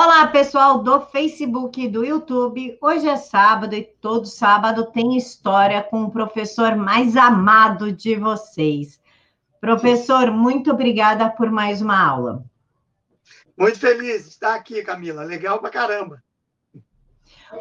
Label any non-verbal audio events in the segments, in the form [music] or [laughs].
Olá, pessoal do Facebook e do YouTube. Hoje é sábado e todo sábado tem história com o professor mais amado de vocês. Professor, muito obrigada por mais uma aula. Muito feliz de estar aqui, Camila. Legal pra caramba.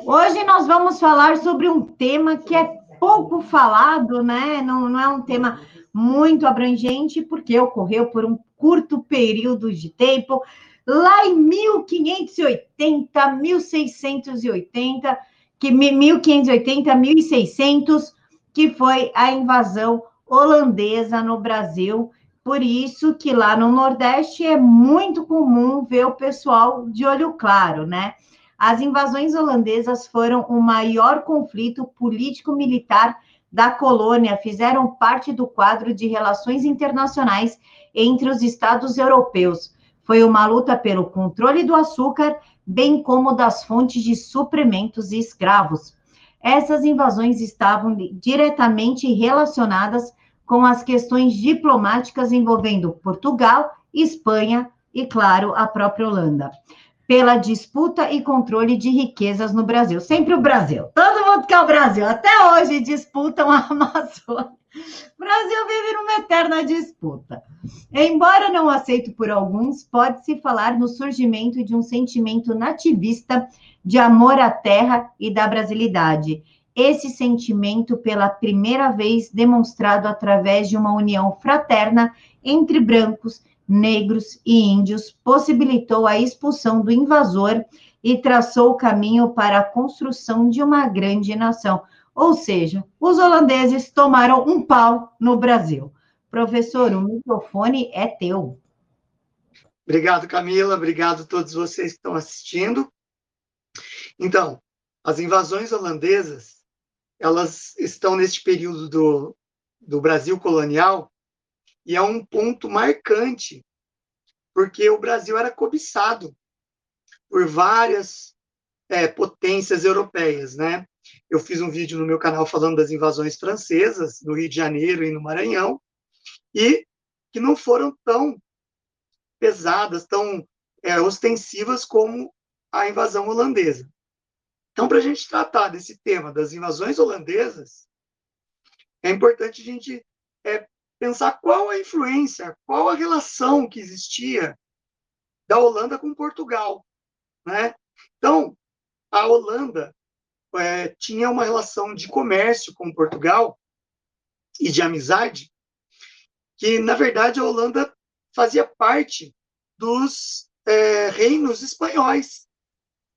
Hoje nós vamos falar sobre um tema que é pouco falado, né? Não, não é um tema muito abrangente, porque ocorreu por um curto período de tempo lá em 1580, 1680, que 1580, 1600, que foi a invasão holandesa no Brasil. Por isso que lá no Nordeste é muito comum ver o pessoal de olho claro, né? As invasões holandesas foram o maior conflito político-militar da colônia, fizeram parte do quadro de relações internacionais entre os estados europeus foi uma luta pelo controle do açúcar, bem como das fontes de suprimentos e escravos. Essas invasões estavam diretamente relacionadas com as questões diplomáticas envolvendo Portugal, Espanha e, claro, a própria Holanda. Pela disputa e controle de riquezas no Brasil. Sempre o Brasil. Todo mundo quer o Brasil. Até hoje disputam a [laughs] Amazônia. Brasil vive numa eterna disputa. Embora não aceito por alguns, pode-se falar no surgimento de um sentimento nativista de amor à terra e da brasilidade. Esse sentimento, pela primeira vez demonstrado através de uma união fraterna entre brancos, negros e índios, possibilitou a expulsão do invasor e traçou o caminho para a construção de uma grande nação. Ou seja, os holandeses tomaram um pau no Brasil. Professor, o microfone é teu. Obrigado, Camila. Obrigado a todos vocês que estão assistindo. Então, as invasões holandesas, elas estão neste período do, do Brasil colonial e é um ponto marcante, porque o Brasil era cobiçado por várias é, potências europeias, né? Eu fiz um vídeo no meu canal falando das invasões francesas no Rio de Janeiro e no Maranhão, e que não foram tão pesadas, tão é, ostensivas como a invasão holandesa. Então, para a gente tratar desse tema das invasões holandesas, é importante a gente é, pensar qual a influência, qual a relação que existia da Holanda com Portugal. Né? Então, a Holanda é, tinha uma relação de comércio com Portugal e de amizade, que, na verdade, a Holanda fazia parte dos é, reinos espanhóis,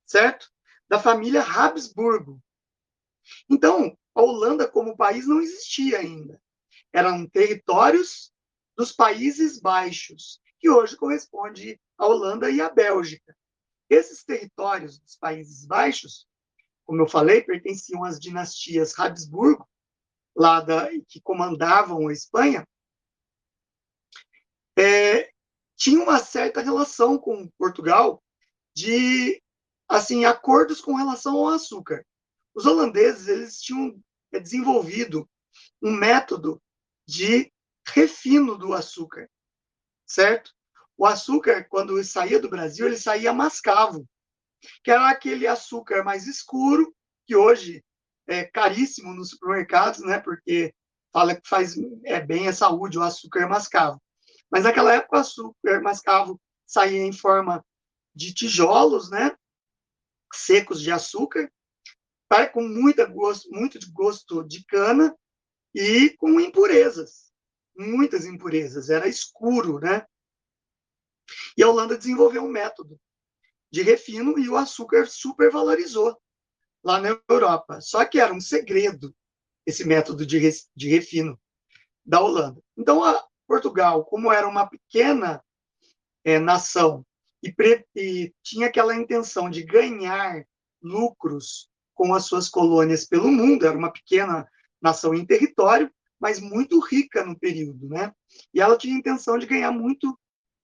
certo? Da família Habsburgo. Então, a Holanda como país não existia ainda. Eram territórios dos Países Baixos, que hoje corresponde à Holanda e à Bélgica. Esses territórios dos Países Baixos como eu falei, pertenciam às dinastias Habsburgo, lá da, que comandavam a Espanha, é, tinha uma certa relação com Portugal de assim acordos com relação ao açúcar. Os holandeses eles tinham desenvolvido um método de refino do açúcar, certo? O açúcar, quando saía do Brasil, ele saía mascavo que era aquele açúcar mais escuro, que hoje é caríssimo nos supermercados, né? Porque fala que faz é, bem à saúde o açúcar mascavo. Mas naquela época o açúcar mascavo saía em forma de tijolos, né? Secos de açúcar, com gosto, muito de gosto de cana e com impurezas, muitas impurezas. Era escuro, né? E a Holanda desenvolveu um método de refino e o açúcar supervalorizou lá na Europa. Só que era um segredo esse método de, de refino da Holanda. Então, Portugal, como era uma pequena é, nação e, e tinha aquela intenção de ganhar lucros com as suas colônias pelo mundo, era uma pequena nação em território, mas muito rica no período, né? E ela tinha a intenção de ganhar muito,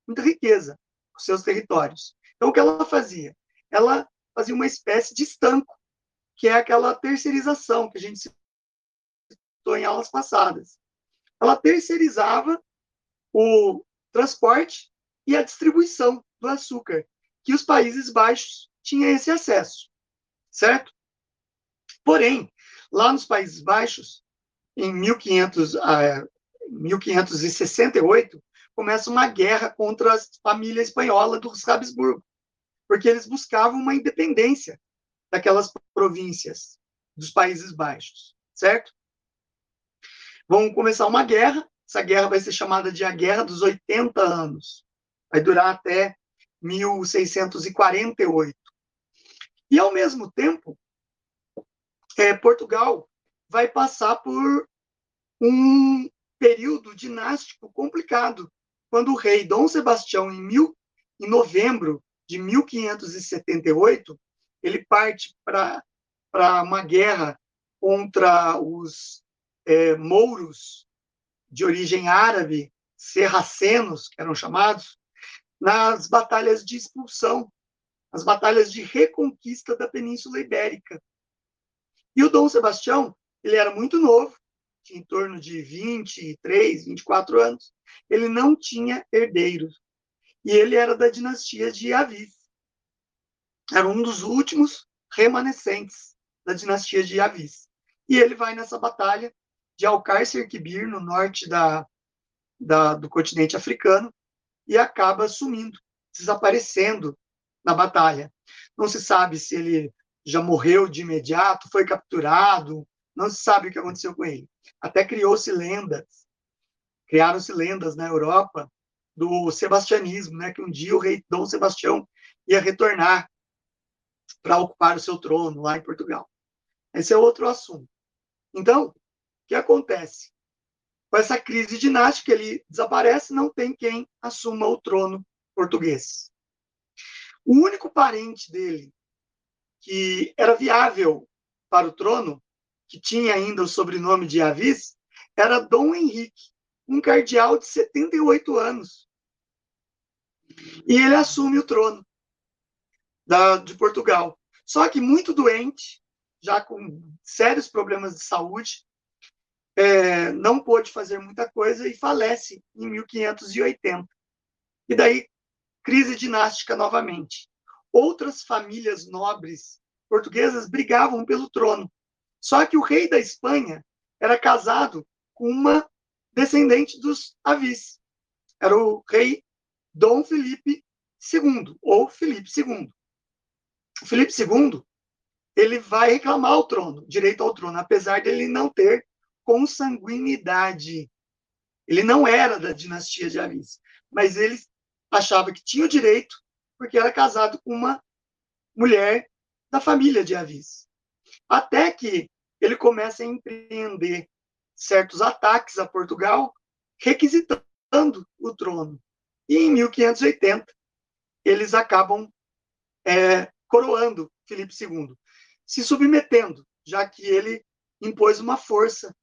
muita riqueza com seus territórios. Então, o que ela fazia? Ela fazia uma espécie de estanco, que é aquela terceirização que a gente citou em aulas passadas. Ela terceirizava o transporte e a distribuição do açúcar, que os Países Baixos tinham esse acesso, certo? Porém, lá nos Países Baixos, em 1500, uh, 1568, começa uma guerra contra a família espanhola dos Habsburgo, porque eles buscavam uma independência daquelas províncias dos Países Baixos, certo? Vão começar uma guerra, essa guerra vai ser chamada de a Guerra dos 80 Anos, vai durar até 1648. E, ao mesmo tempo, é, Portugal vai passar por um período dinástico complicado, quando o rei Dom Sebastião, em, mil, em novembro de 1578, ele parte para uma guerra contra os é, mouros de origem árabe, serracenos, que eram chamados, nas batalhas de expulsão, as batalhas de reconquista da Península Ibérica. E o Dom Sebastião, ele era muito novo, tinha em torno de 23, 24 anos, ele não tinha herdeiros. E ele era da dinastia de Aviv. Era um dos últimos remanescentes da dinastia de Aviv. E ele vai nessa batalha de Alcácer Quibir, no norte da, da, do continente africano, e acaba sumindo, desaparecendo na batalha. Não se sabe se ele já morreu de imediato, foi capturado, não se sabe o que aconteceu com ele. Até criou-se lendas, criaram-se lendas na Europa do sebastianismo, né, que um dia o rei Dom Sebastião ia retornar para ocupar o seu trono lá em Portugal. Esse é outro assunto. Então, o que acontece? Com essa crise dinástica, ele desaparece, não tem quem assuma o trono português. O único parente dele que era viável para o trono, que tinha ainda o sobrenome de Avis, era Dom Henrique, um cardeal de 78 anos. E ele assume o trono da, de Portugal. Só que muito doente, já com sérios problemas de saúde, é, não pôde fazer muita coisa e falece em 1580. E daí, crise dinástica novamente. Outras famílias nobres portuguesas brigavam pelo trono. Só que o rei da Espanha era casado com uma descendente dos Avis. Era o rei Dom Felipe II, ou Felipe II. O Felipe II, ele vai reclamar o trono, direito ao trono, apesar de ele não ter consanguinidade. Ele não era da dinastia de Avis, mas ele achava que tinha o direito porque era casado com uma mulher da família de Avis. Até que ele começa a empreender certos ataques a Portugal, requisitando o trono. E em 1580, eles acabam é, coroando Filipe II, se submetendo, já que ele impôs uma força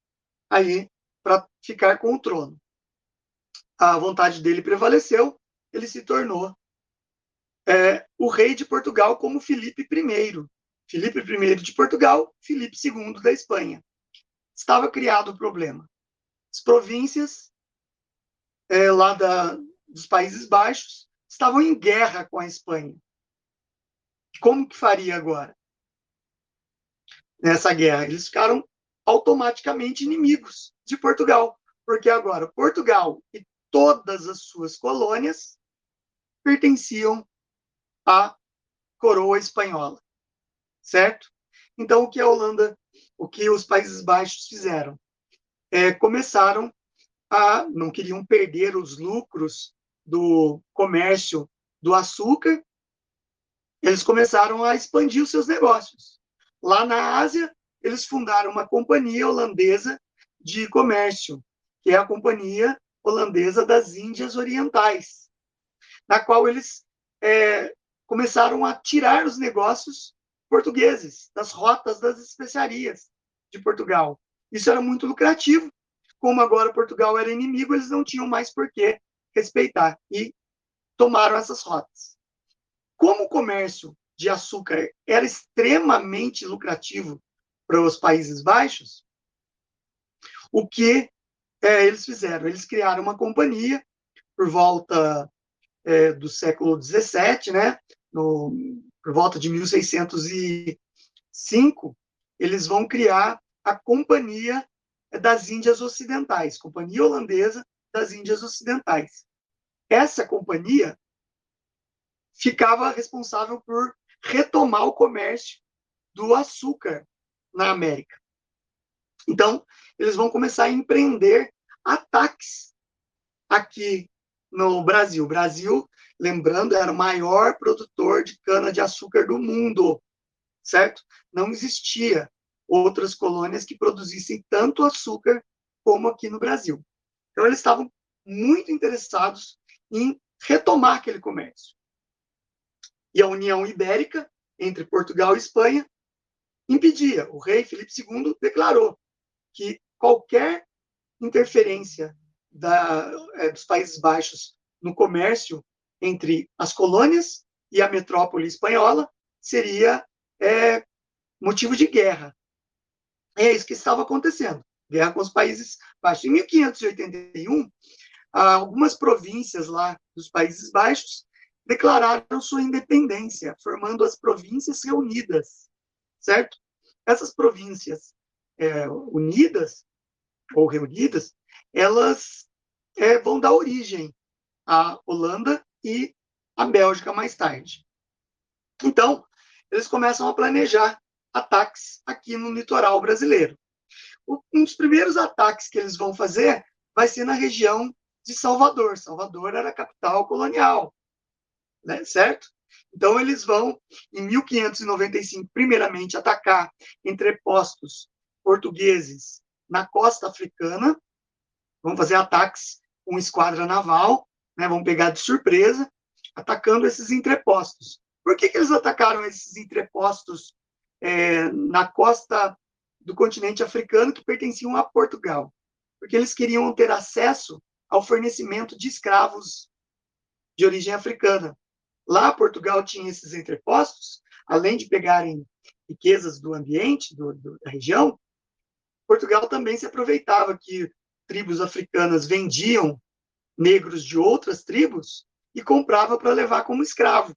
aí para ficar com o trono. A vontade dele prevaleceu, ele se tornou é, o rei de Portugal como Filipe I. Filipe I de Portugal, Filipe II da Espanha. Estava criado o problema. As províncias é, lá da, dos Países Baixos estavam em guerra com a Espanha. Como que faria agora? Nessa guerra, eles ficaram automaticamente inimigos de Portugal, porque agora Portugal e todas as suas colônias pertenciam à coroa espanhola, certo? Então, o que a Holanda, o que os Países Baixos fizeram? É, começaram a, não queriam perder os lucros do comércio do açúcar, eles começaram a expandir os seus negócios. Lá na Ásia, eles fundaram uma companhia holandesa de comércio, que é a Companhia Holandesa das Índias Orientais, na qual eles é, começaram a tirar os negócios portugueses das rotas das especiarias de Portugal. Isso era muito lucrativo. Como agora Portugal era inimigo, eles não tinham mais por que respeitar e tomaram essas rotas. Como o comércio de açúcar era extremamente lucrativo para os Países Baixos, o que é, eles fizeram? Eles criaram uma companhia por volta é, do século XVII, né? no, por volta de 1605, eles vão criar a Companhia das Índias Ocidentais, Companhia Holandesa das Índias Ocidentais. Essa companhia ficava responsável por retomar o comércio do açúcar na América. Então, eles vão começar a empreender ataques aqui no Brasil. O Brasil, lembrando, era o maior produtor de cana-de-açúcar do mundo, certo? Não existia outras colônias que produzissem tanto açúcar como aqui no Brasil. Então, eles estavam muito interessados em retomar aquele comércio. E a União Ibérica, entre Portugal e Espanha, impedia. O rei Filipe II declarou que qualquer interferência da, é, dos Países Baixos no comércio entre as colônias e a metrópole espanhola seria é, motivo de guerra. É isso que estava acontecendo, guerra com os Países Baixos. Em 1581, algumas províncias lá dos Países Baixos declararam sua independência, formando as Províncias Reunidas, certo? Essas províncias é, unidas ou reunidas, elas é, vão dar origem à Holanda e à Bélgica mais tarde. Então, eles começam a planejar ataques aqui no litoral brasileiro. Um dos primeiros ataques que eles vão fazer vai ser na região de Salvador. Salvador era a capital colonial, né? certo? Então, eles vão, em 1595, primeiramente atacar entrepostos portugueses na costa africana, vão fazer ataques com esquadra naval, né, vão pegar de surpresa, atacando esses entrepostos. Por que, que eles atacaram esses entrepostos é, na costa do continente africano que pertenciam a Portugal? Porque eles queriam ter acesso ao fornecimento de escravos de origem africana. Lá, Portugal tinha esses entrepostos, além de pegarem riquezas do ambiente, do, do, da região, Portugal também se aproveitava que tribos africanas vendiam negros de outras tribos e comprava para levar como escravo.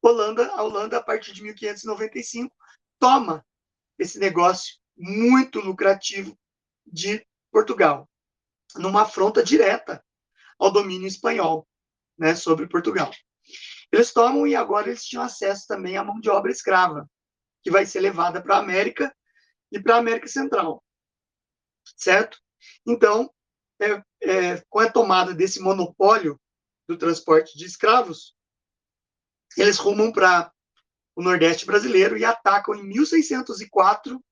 Holanda, a Holanda, a partir de 1595, toma esse negócio muito lucrativo de Portugal, numa afronta direta ao domínio espanhol né, sobre Portugal. Eles tomam e agora eles tinham acesso também à mão de obra escrava, que vai ser levada para a América e para a América Central, certo? Então, é, é, com a tomada desse monopólio do transporte de escravos, eles rumam para o Nordeste brasileiro e atacam em 1604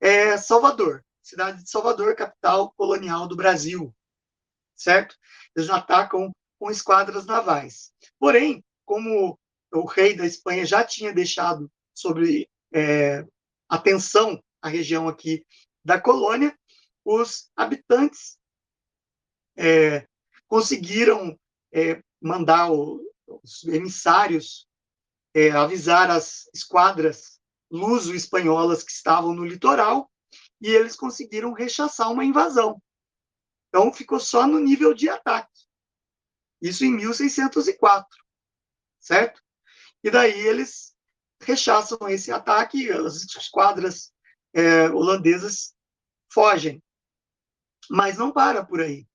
é, Salvador, cidade de Salvador, capital colonial do Brasil, certo? Eles atacam com esquadras navais. Porém, como o rei da Espanha já tinha deixado sobre é, atenção a região aqui da colônia, os habitantes é, conseguiram é, mandar o, os emissários é, avisar as esquadras luso-espanholas que estavam no litoral e eles conseguiram rechaçar uma invasão. Então, ficou só no nível de ataque. Isso em 1604, certo? E daí eles rechaçam esse ataque, as esquadras é, holandesas fogem. Mas não para por aí.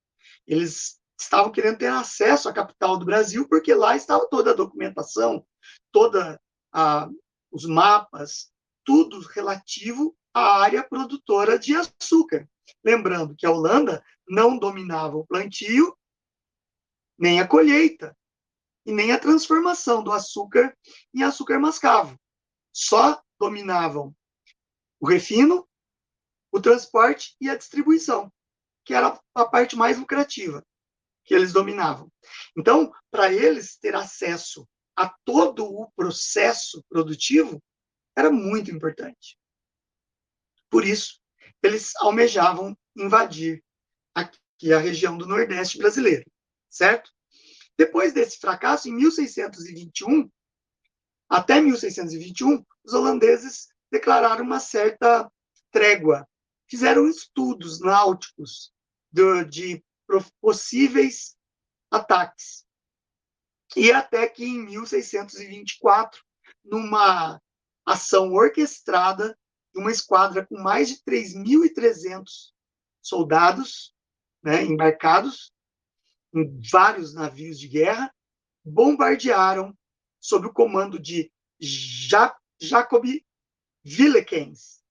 Eles estavam querendo ter acesso à capital do Brasil, porque lá estava toda a documentação, toda a, os mapas, tudo relativo à área produtora de açúcar. Lembrando que a Holanda não dominava o plantio, nem a colheita, e nem a transformação do açúcar em açúcar mascavo. Só dominavam o refino, o transporte e a distribuição, que era a parte mais lucrativa que eles dominavam. Então, para eles ter acesso a todo o processo produtivo era muito importante. Por isso, eles almejavam invadir aqui a região do Nordeste brasileiro, certo? Depois desse fracasso, em 1621, até 1621, os holandeses declararam uma certa trégua. Fizeram estudos náuticos de, de possíveis ataques. E até que em 1624, numa ação orquestrada de uma esquadra com mais de 3.300 soldados né, embarcados em vários navios de guerra, bombardearam sob o comando de ja Jacob Willekens,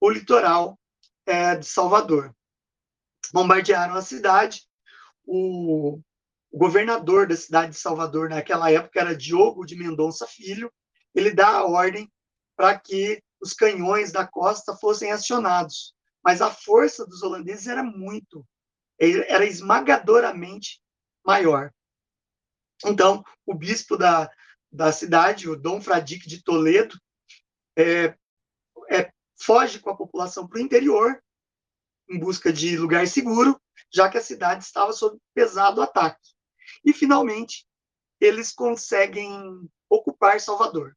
o litoral é, de Salvador. Bombardearam a cidade. O, o governador da cidade de Salvador naquela época era Diogo de Mendonça Filho. Ele dá a ordem para que os canhões da costa fossem acionados. Mas a força dos holandeses era muito, era esmagadoramente maior. Então, o bispo da, da cidade, o Dom Fradique de Toledo, é, é, foge com a população para o interior, em busca de lugar seguro, já que a cidade estava sob pesado ataque. E, finalmente, eles conseguem ocupar Salvador.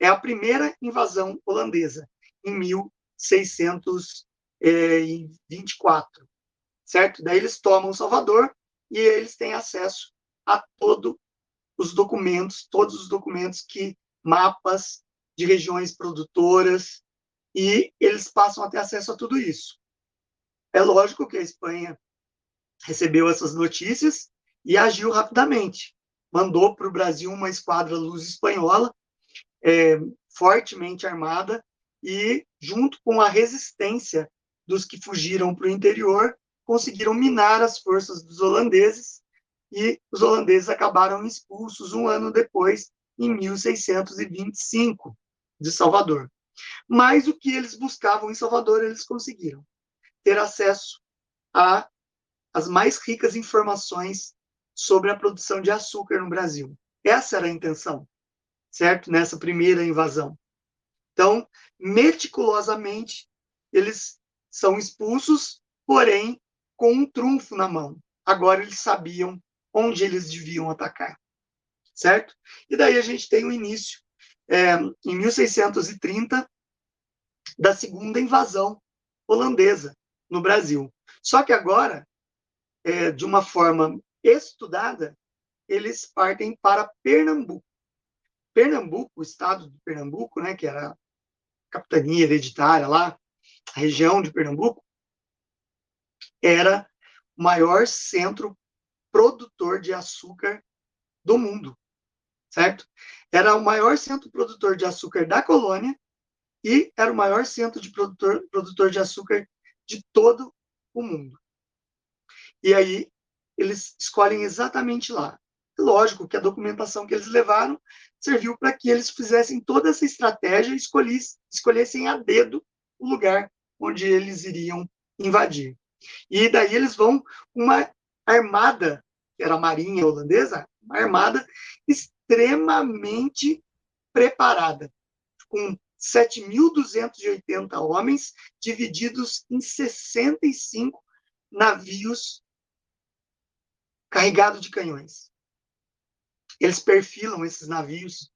É a primeira invasão holandesa, em 1624, certo? Daí eles tomam Salvador e eles têm acesso a todos os documentos, todos os documentos que mapas de regiões produtoras e eles passam a ter acesso a tudo isso. É lógico que a Espanha recebeu essas notícias e agiu rapidamente. Mandou para o Brasil uma esquadra luz espanhola, é, fortemente armada, e, junto com a resistência dos que fugiram para o interior, conseguiram minar as forças dos holandeses, e os holandeses acabaram expulsos um ano depois, em 1625, de Salvador. Mas o que eles buscavam em Salvador, eles conseguiram. Ter acesso a as mais ricas informações sobre a produção de açúcar no Brasil. Essa era a intenção, certo? Nessa primeira invasão. Então, meticulosamente, eles são expulsos, porém, com um trunfo na mão. Agora eles sabiam onde eles deviam atacar, certo? E daí a gente tem o início, é, em 1630, da segunda invasão holandesa no Brasil. Só que agora, é, de uma forma estudada, eles partem para Pernambuco. Pernambuco, o estado de Pernambuco, né, que era a capitania hereditária lá, a região de Pernambuco, era o maior centro produtor de açúcar do mundo, certo? Era o maior centro produtor de açúcar da colônia e era o maior centro de produtor, produtor de açúcar de todo o mundo. E aí eles escolhem exatamente lá. Lógico que a documentação que eles levaram serviu para que eles fizessem toda essa estratégia e escolhessem a dedo o lugar onde eles iriam invadir. E daí eles vão uma armada, que era a marinha holandesa, uma armada extremamente preparada, com 7.280 homens, divididos em 65 navios carregados de canhões. Eles perfilam esses navios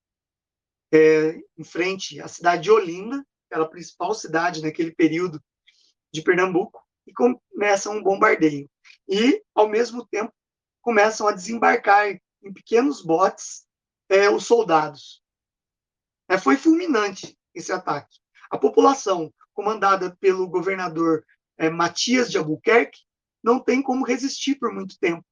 é, em frente à cidade de Olinda, era a principal cidade naquele período de Pernambuco, e começam um bombardeio. E, ao mesmo tempo, começam a desembarcar em pequenos botes é, os soldados. É, foi fulminante esse ataque. A população, comandada pelo governador é, Matias de Albuquerque, não tem como resistir por muito tempo.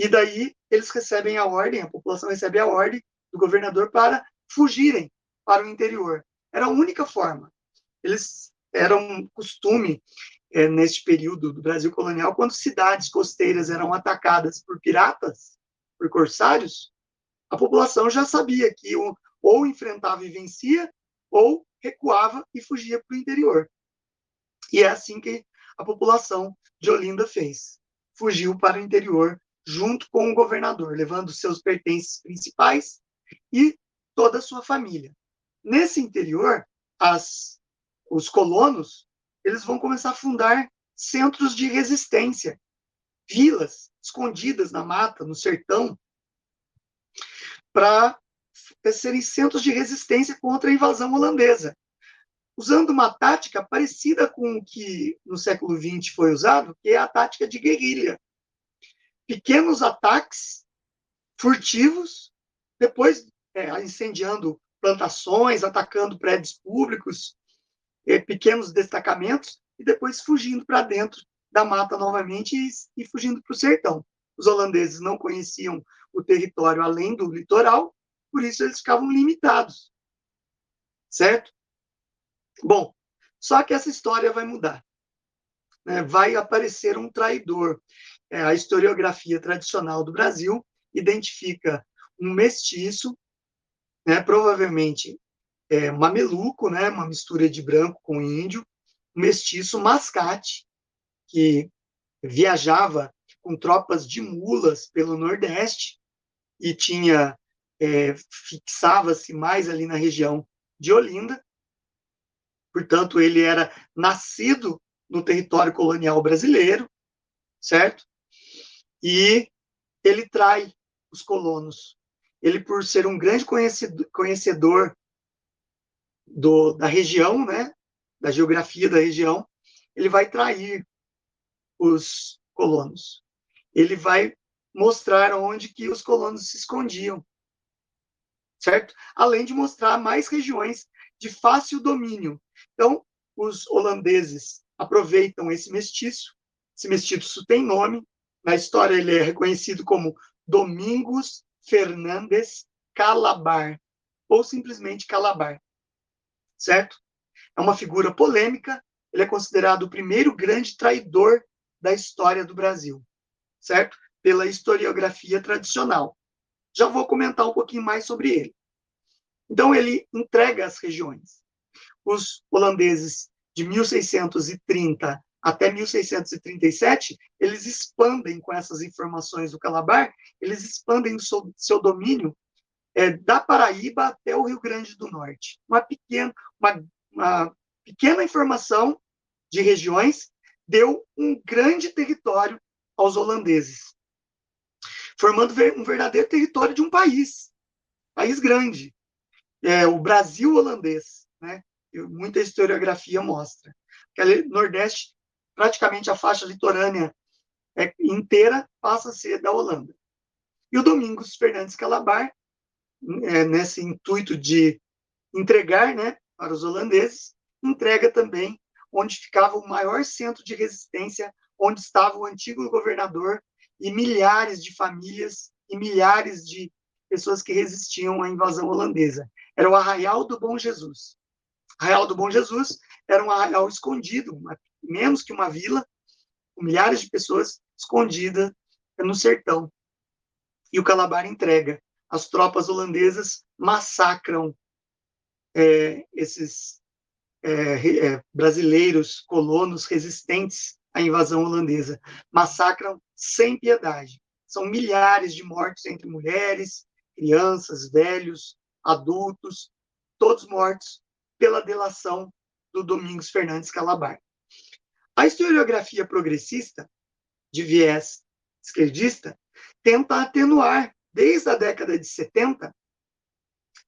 E daí eles recebem a ordem, a população recebe a ordem do governador para fugirem para o interior. Era a única forma. Eles eram costume é, neste período do Brasil colonial, quando cidades costeiras eram atacadas por piratas, por corsários, a população já sabia que ou enfrentava e vencia, ou recuava e fugia para o interior. E é assim que a população de Olinda fez. Fugiu para o interior junto com o governador, levando seus pertences principais e toda a sua família. Nesse interior, as, os colonos eles vão começar a fundar centros de resistência, vilas escondidas na mata, no sertão, para serem centros de resistência contra a invasão holandesa, usando uma tática parecida com o que no século XX foi usado, que é a tática de guerrilha. Pequenos ataques furtivos, depois é, incendiando plantações, atacando prédios públicos, é, pequenos destacamentos, e depois fugindo para dentro da mata novamente e, e fugindo para o sertão. Os holandeses não conheciam o território além do litoral, por isso eles ficavam limitados. Certo? Bom, só que essa história vai mudar. Né? Vai aparecer um traidor. É, a historiografia tradicional do Brasil identifica um mestiço, né, provavelmente é, mameluco, né, uma mistura de branco com índio, um mestiço mascate, que viajava com tropas de mulas pelo Nordeste e tinha é, fixava-se mais ali na região de Olinda. Portanto, ele era nascido no território colonial brasileiro, certo? E ele trai os colonos. Ele, por ser um grande conhecedor, do, da região, né, da geografia da região, ele vai trair os colonos. Ele vai mostrar onde que os colonos se escondiam, certo? Além de mostrar mais regiões de fácil domínio. Então, os holandeses aproveitam esse mestiço. Esse mestiço tem nome. Na história, ele é reconhecido como Domingos Fernandes Calabar, ou simplesmente Calabar, certo? É uma figura polêmica. Ele é considerado o primeiro grande traidor da história do Brasil, certo? Pela historiografia tradicional. Já vou comentar um pouquinho mais sobre ele. Então, ele entrega as regiões. Os holandeses de 1630 até 1637, eles expandem com essas informações do Calabar, eles expandem o seu, seu domínio é, da Paraíba até o Rio Grande do Norte. Uma pequena, uma, uma pequena informação de regiões deu um grande território aos holandeses, formando um verdadeiro território de um país, país grande, é, o Brasil holandês, né? Muita historiografia mostra. Aquele Nordeste, praticamente a faixa litorânea é, inteira passa a ser da Holanda. E o Domingos Fernandes Calabar, é, nesse intuito de entregar né, para os holandeses, entrega também onde ficava o maior centro de resistência, onde estava o antigo governador e milhares de famílias e milhares de pessoas que resistiam à invasão holandesa era o Arraial do Bom Jesus. Arraial do Bom Jesus era um arraial escondido, uma, menos que uma vila, com milhares de pessoas escondidas no sertão. E o Calabar entrega. As tropas holandesas massacram é, esses é, é, brasileiros, colonos resistentes à invasão holandesa. Massacram sem piedade. São milhares de mortos entre mulheres, crianças, velhos, adultos, todos mortos pela delação do Domingos Fernandes Calabar. A historiografia progressista, de viés esquerdista, tenta atenuar, desde a década de 70,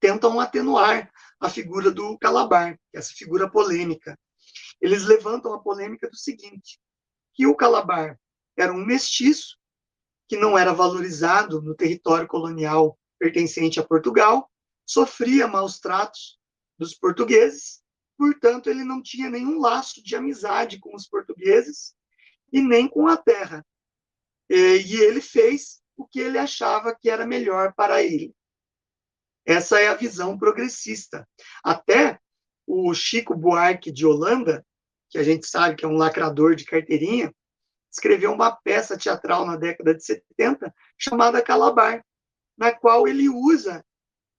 tentam atenuar a figura do Calabar, essa figura polêmica. Eles levantam a polêmica do seguinte, que o Calabar era um mestiço que não era valorizado no território colonial pertencente a Portugal sofria maus tratos dos portugueses, portanto, ele não tinha nenhum laço de amizade com os portugueses e nem com a terra. E ele fez o que ele achava que era melhor para ele. Essa é a visão progressista. Até o Chico Buarque de Holanda, que a gente sabe que é um lacrador de carteirinha, escreveu uma peça teatral na década de 70 chamada Calabar, na qual ele usa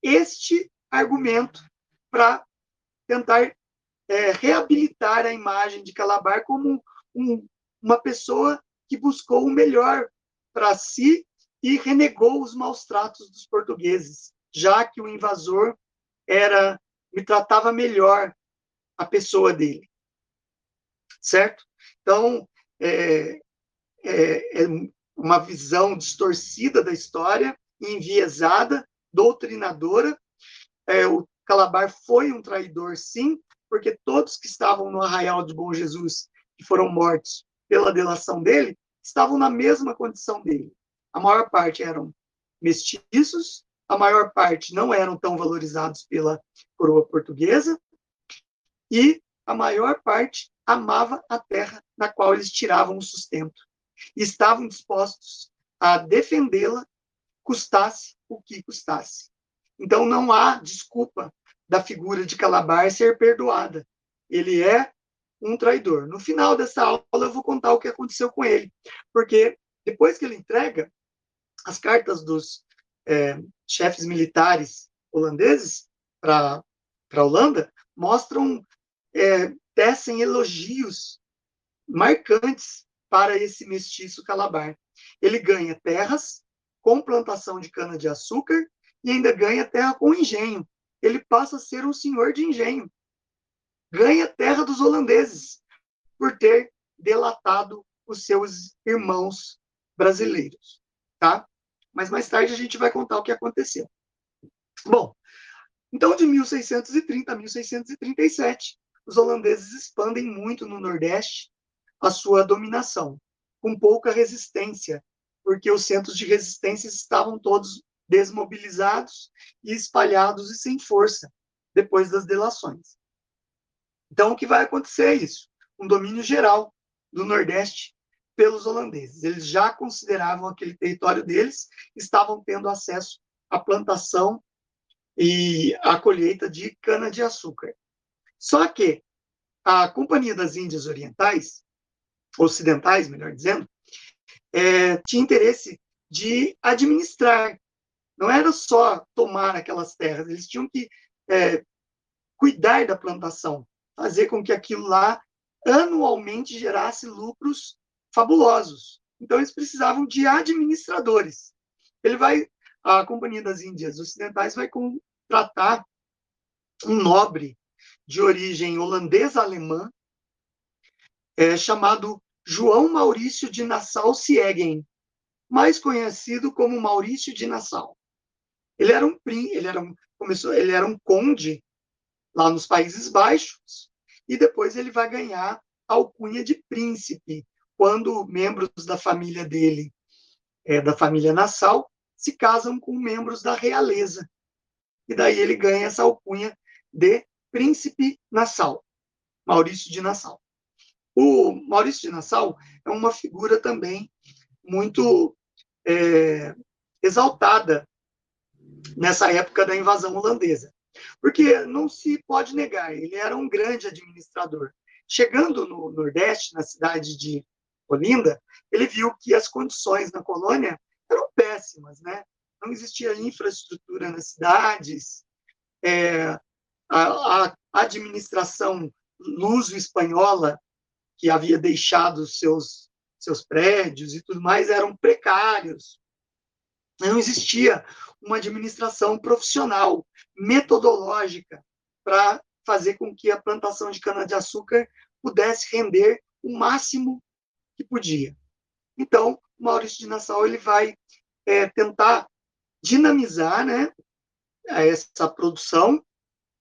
este argumento para tentar é, reabilitar a imagem de Calabar como um, uma pessoa que buscou o melhor para si e renegou os maus tratos dos portugueses, já que o invasor era me tratava melhor a pessoa dele, certo? Então é, é, é uma visão distorcida da história, enviesada, doutrinadora. É, o Calabar foi um traidor, sim, porque todos que estavam no arraial de Bom Jesus, que foram mortos pela delação dele, estavam na mesma condição dele. A maior parte eram mestiços, a maior parte não eram tão valorizados pela coroa portuguesa, e a maior parte amava a terra na qual eles tiravam o sustento. E estavam dispostos a defendê-la, custasse o que custasse. Então não há desculpa da figura de Calabar ser perdoada. Ele é um traidor. No final dessa aula eu vou contar o que aconteceu com ele, porque depois que ele entrega as cartas dos é, chefes militares holandeses para a Holanda, mostram, é, tecem elogios marcantes para esse mestiço Calabar. Ele ganha terras com plantação de cana-de-açúcar e ainda ganha terra com engenho. Ele passa a ser um senhor de engenho. Ganha terra dos holandeses por ter delatado os seus irmãos brasileiros, tá? Mas mais tarde a gente vai contar o que aconteceu. Bom, então de 1630 a 1637, os holandeses expandem muito no Nordeste a sua dominação, com pouca resistência, porque os centros de resistência estavam todos desmobilizados e espalhados e sem força depois das delações. Então, o que vai acontecer é isso: um domínio geral do Nordeste pelos holandeses. Eles já consideravam aquele território deles, estavam tendo acesso à plantação e à colheita de cana-de-açúcar. Só que a Companhia das Índias Orientais, ocidentais, melhor dizendo, é, tinha interesse de administrar. Não era só tomar aquelas terras, eles tinham que é, cuidar da plantação, fazer com que aquilo lá anualmente gerasse lucros fabulosos. Então eles precisavam de administradores. Ele vai, a Companhia das Índias Ocidentais vai contratar um nobre de origem holandesa-alemã, é, chamado João Maurício de Nassau-Siegen, mais conhecido como Maurício de Nassau. Ele era um ele era um, começou, ele era um conde lá nos Países Baixos e depois ele vai ganhar a alcunha de príncipe quando membros da família dele, é, da família Nassau, se casam com membros da realeza. E daí ele ganha essa alcunha de príncipe Nassau, Maurício de Nassau. O Maurício de Nassau é uma figura também muito é, exaltada nessa época da invasão holandesa. Porque não se pode negar, ele era um grande administrador. Chegando no Nordeste, na cidade de Olinda, ele viu que as condições na colônia eram péssimas, né? Não existia infraestrutura nas cidades, é, a, a administração luso-espanhola que havia deixado seus, seus prédios e tudo mais eram precários. Não existia uma administração profissional, metodológica, para fazer com que a plantação de cana-de-açúcar pudesse render o máximo que podia. Então, Maurício de Nassau ele vai é, tentar dinamizar né, essa produção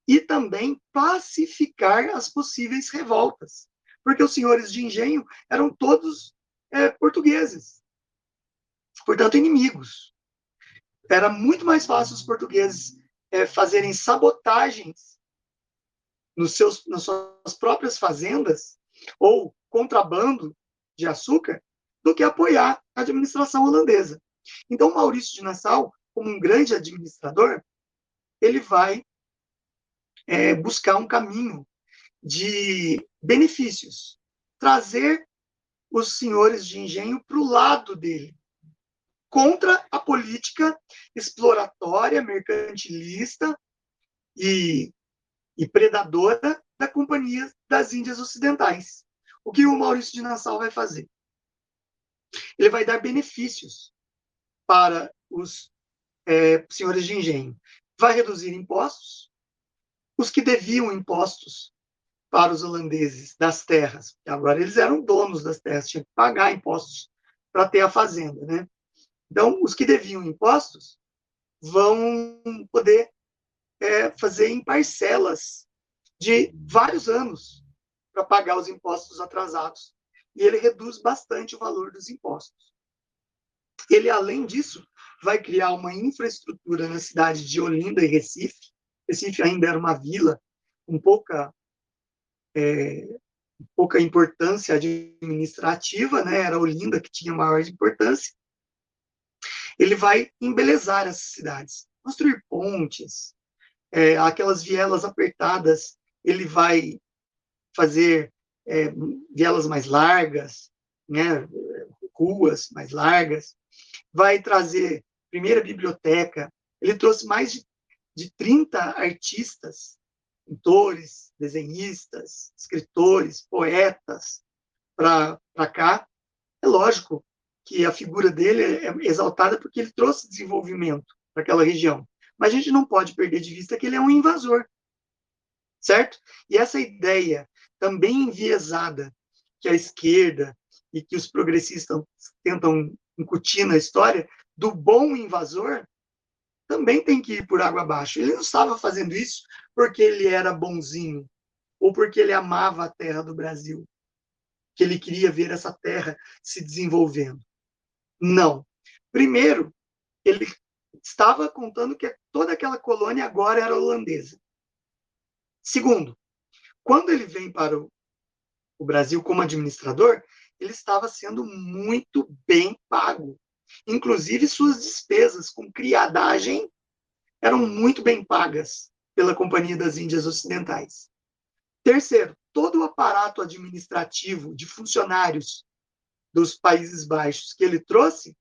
e também pacificar as possíveis revoltas porque os senhores de engenho eram todos é, portugueses, portanto, inimigos. Era muito mais fácil os portugueses é, fazerem sabotagens nos seus, nas suas próprias fazendas ou contrabando de açúcar do que apoiar a administração holandesa. Então, Maurício de Nassau, como um grande administrador, ele vai é, buscar um caminho de benefícios, trazer os senhores de engenho para o lado dele, contra a política exploratória, mercantilista e, e predadora da Companhia das Índias Ocidentais. O que o Maurício de Nassau vai fazer? Ele vai dar benefícios para os é, senhores de engenho. Vai reduzir impostos. Os que deviam impostos para os holandeses das terras. Agora eles eram donos das terras, tinham que pagar impostos para ter a fazenda, né? Então, os que deviam impostos vão poder é, fazer em parcelas de vários anos para pagar os impostos atrasados. E ele reduz bastante o valor dos impostos. Ele, além disso, vai criar uma infraestrutura na cidade de Olinda e Recife. Recife ainda era uma vila com pouca é, pouca importância administrativa, né? Era Olinda que tinha maior importância. Ele vai embelezar essas cidades, construir pontes, é, aquelas vielas apertadas, ele vai fazer é, vielas mais largas, né? Ruas mais largas, vai trazer primeira biblioteca. Ele trouxe mais de, de 30 artistas, pintores, desenhistas, escritores, poetas para cá. É lógico que a figura dele é exaltada porque ele trouxe desenvolvimento para aquela região. Mas a gente não pode perder de vista que ele é um invasor, certo? E essa ideia também enviesada que a esquerda e que os progressistas tentam incutir na história do bom invasor também tem que ir por água abaixo. Ele não estava fazendo isso porque ele era bonzinho ou porque ele amava a terra do Brasil, que ele queria ver essa terra se desenvolvendo. Não. Primeiro, ele estava contando que toda aquela colônia agora era holandesa. Segundo, quando ele vem para o, o Brasil como administrador, ele estava sendo muito bem pago. Inclusive, suas despesas com criadagem eram muito bem pagas pela Companhia das Índias Ocidentais. Terceiro, todo o aparato administrativo de funcionários dos Países Baixos que ele trouxe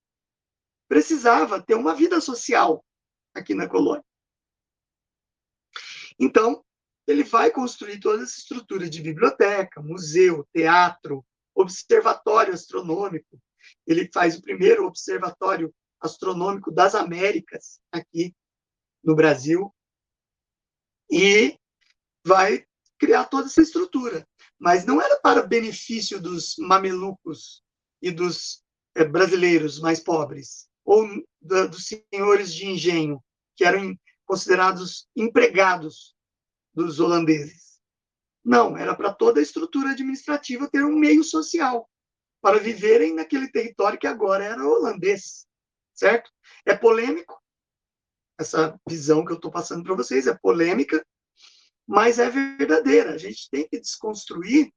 precisava ter uma vida social aqui na colônia. Então, ele vai construir toda essa estrutura de biblioteca, museu, teatro, observatório astronômico. Ele faz o primeiro observatório astronômico das Américas aqui no Brasil e vai criar toda essa estrutura. Mas não era para benefício dos mamelucos e dos é, brasileiros mais pobres, ou da, dos senhores de engenho, que eram considerados empregados dos holandeses. Não, era para toda a estrutura administrativa ter um meio social para viverem naquele território que agora era holandês, certo? É polêmico, essa visão que eu estou passando para vocês é polêmica, mas é verdadeira. A gente tem que desconstruir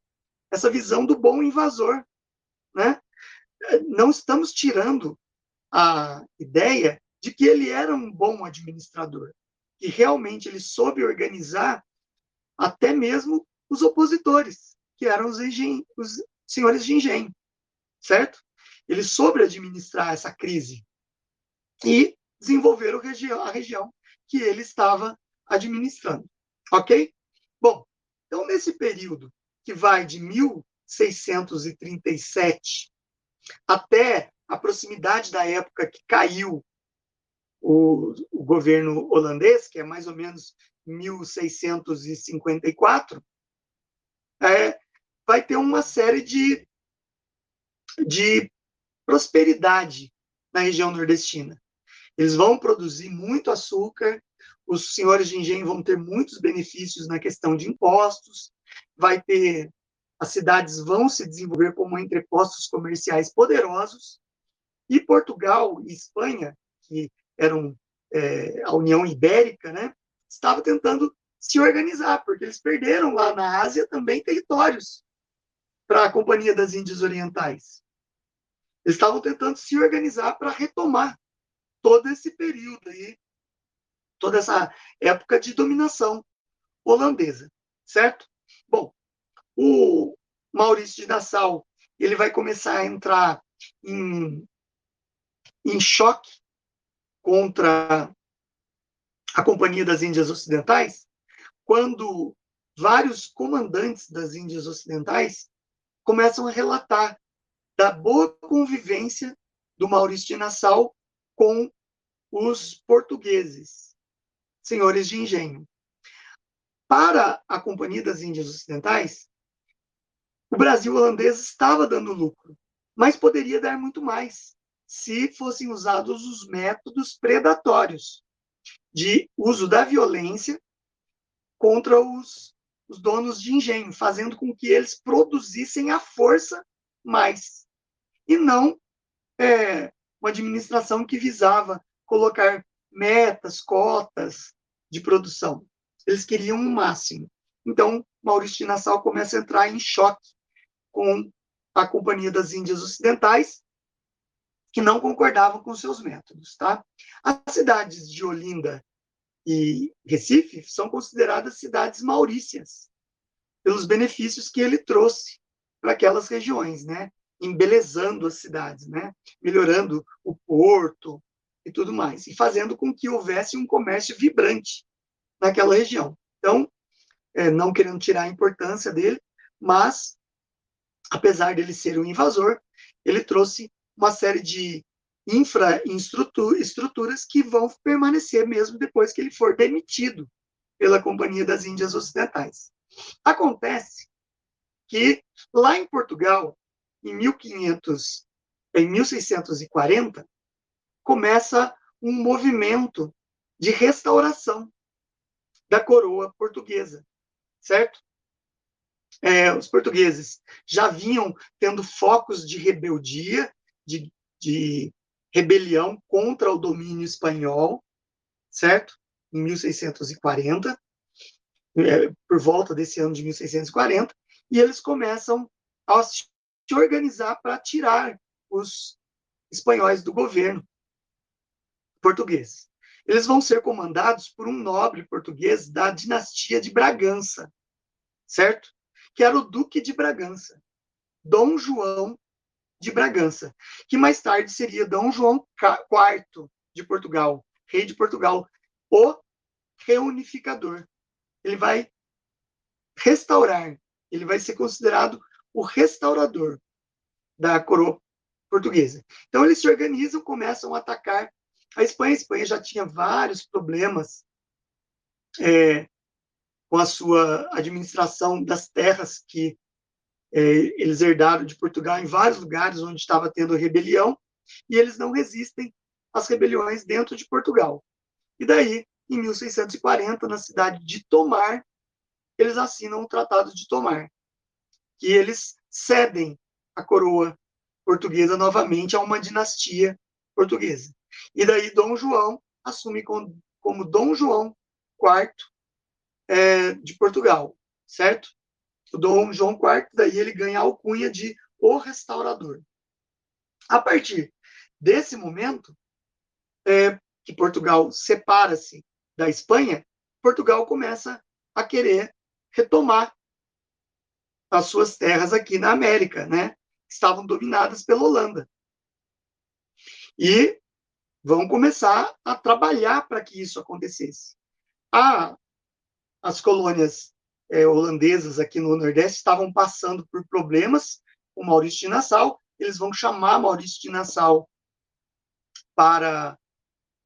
essa visão do bom invasor, né? Não estamos tirando a ideia de que ele era um bom administrador, que realmente ele soube organizar até mesmo os opositores, que eram os, engen os senhores de engenho, certo? Ele soube administrar essa crise e desenvolver a região que ele estava administrando, ok? Bom, então nesse período que vai de 1637 até a proximidade da época que caiu o, o governo holandês, que é mais ou menos 1654, é, vai ter uma série de, de prosperidade na região nordestina. Eles vão produzir muito açúcar, os senhores de engenho vão ter muitos benefícios na questão de impostos, vai ter as cidades vão se desenvolver como entrepostos comerciais poderosos, e Portugal e Espanha, que eram é, a União Ibérica, né, estava tentando se organizar, porque eles perderam lá na Ásia também territórios para a Companhia das Índias Orientais. Eles estavam tentando se organizar para retomar todo esse período aí, toda essa época de dominação holandesa, certo? Bom, o Maurício de Nassau, ele vai começar a entrar em, em choque contra a Companhia das Índias Ocidentais, quando vários comandantes das Índias Ocidentais começam a relatar da boa convivência do Maurício de Nassau com os portugueses, senhores de engenho. Para a Companhia das Índias Ocidentais, o Brasil holandês estava dando lucro, mas poderia dar muito mais se fossem usados os métodos predatórios de uso da violência contra os, os donos de engenho, fazendo com que eles produzissem a força mais, e não é, uma administração que visava colocar metas, cotas de produção. Eles queriam o um máximo. Então, Maurício de Nassau começa a entrar em choque com a Companhia das Índias Ocidentais, que não concordavam com seus métodos. Tá? As cidades de Olinda e Recife são consideradas cidades maurícias, pelos benefícios que ele trouxe para aquelas regiões, né? embelezando as cidades, né? melhorando o porto e tudo mais, e fazendo com que houvesse um comércio vibrante naquela região. Então, é, não querendo tirar a importância dele, mas, apesar dele ser um invasor, ele trouxe uma série de infraestruturas que vão permanecer mesmo depois que ele for demitido pela Companhia das Índias Ocidentais. Acontece que lá em Portugal, em 1500, em 1640, começa um movimento de restauração da coroa portuguesa, certo? É, os portugueses já vinham tendo focos de rebeldia, de, de rebelião contra o domínio espanhol, certo? Em 1640, é, por volta desse ano de 1640, e eles começam a se organizar para tirar os espanhóis do governo português. Eles vão ser comandados por um nobre português da dinastia de Bragança, certo? Que era o Duque de Bragança, Dom João de Bragança, que mais tarde seria Dom João IV de Portugal, rei de Portugal, o reunificador. Ele vai restaurar, ele vai ser considerado o restaurador da coroa portuguesa. Então eles se organizam, começam a atacar a Espanha. A Espanha já tinha vários problemas é, com a sua administração das terras que é, eles herdaram de Portugal em vários lugares onde estava tendo rebelião, e eles não resistem às rebeliões dentro de Portugal. E daí, em 1640, na cidade de Tomar, eles assinam o Tratado de Tomar, que eles cedem a coroa portuguesa novamente a uma dinastia portuguesa. E daí Dom João assume como, como Dom João IV é, de Portugal, certo? O Dom João IV, daí ele ganha a alcunha de o restaurador. A partir desse momento, é, que Portugal separa-se da Espanha, Portugal começa a querer retomar as suas terras aqui na América, né? Estavam dominadas pela Holanda. E vão começar a trabalhar para que isso acontecesse. A, as colônias é, holandesas aqui no Nordeste estavam passando por problemas com Maurício de Nassau, eles vão chamar Maurício de Nassau para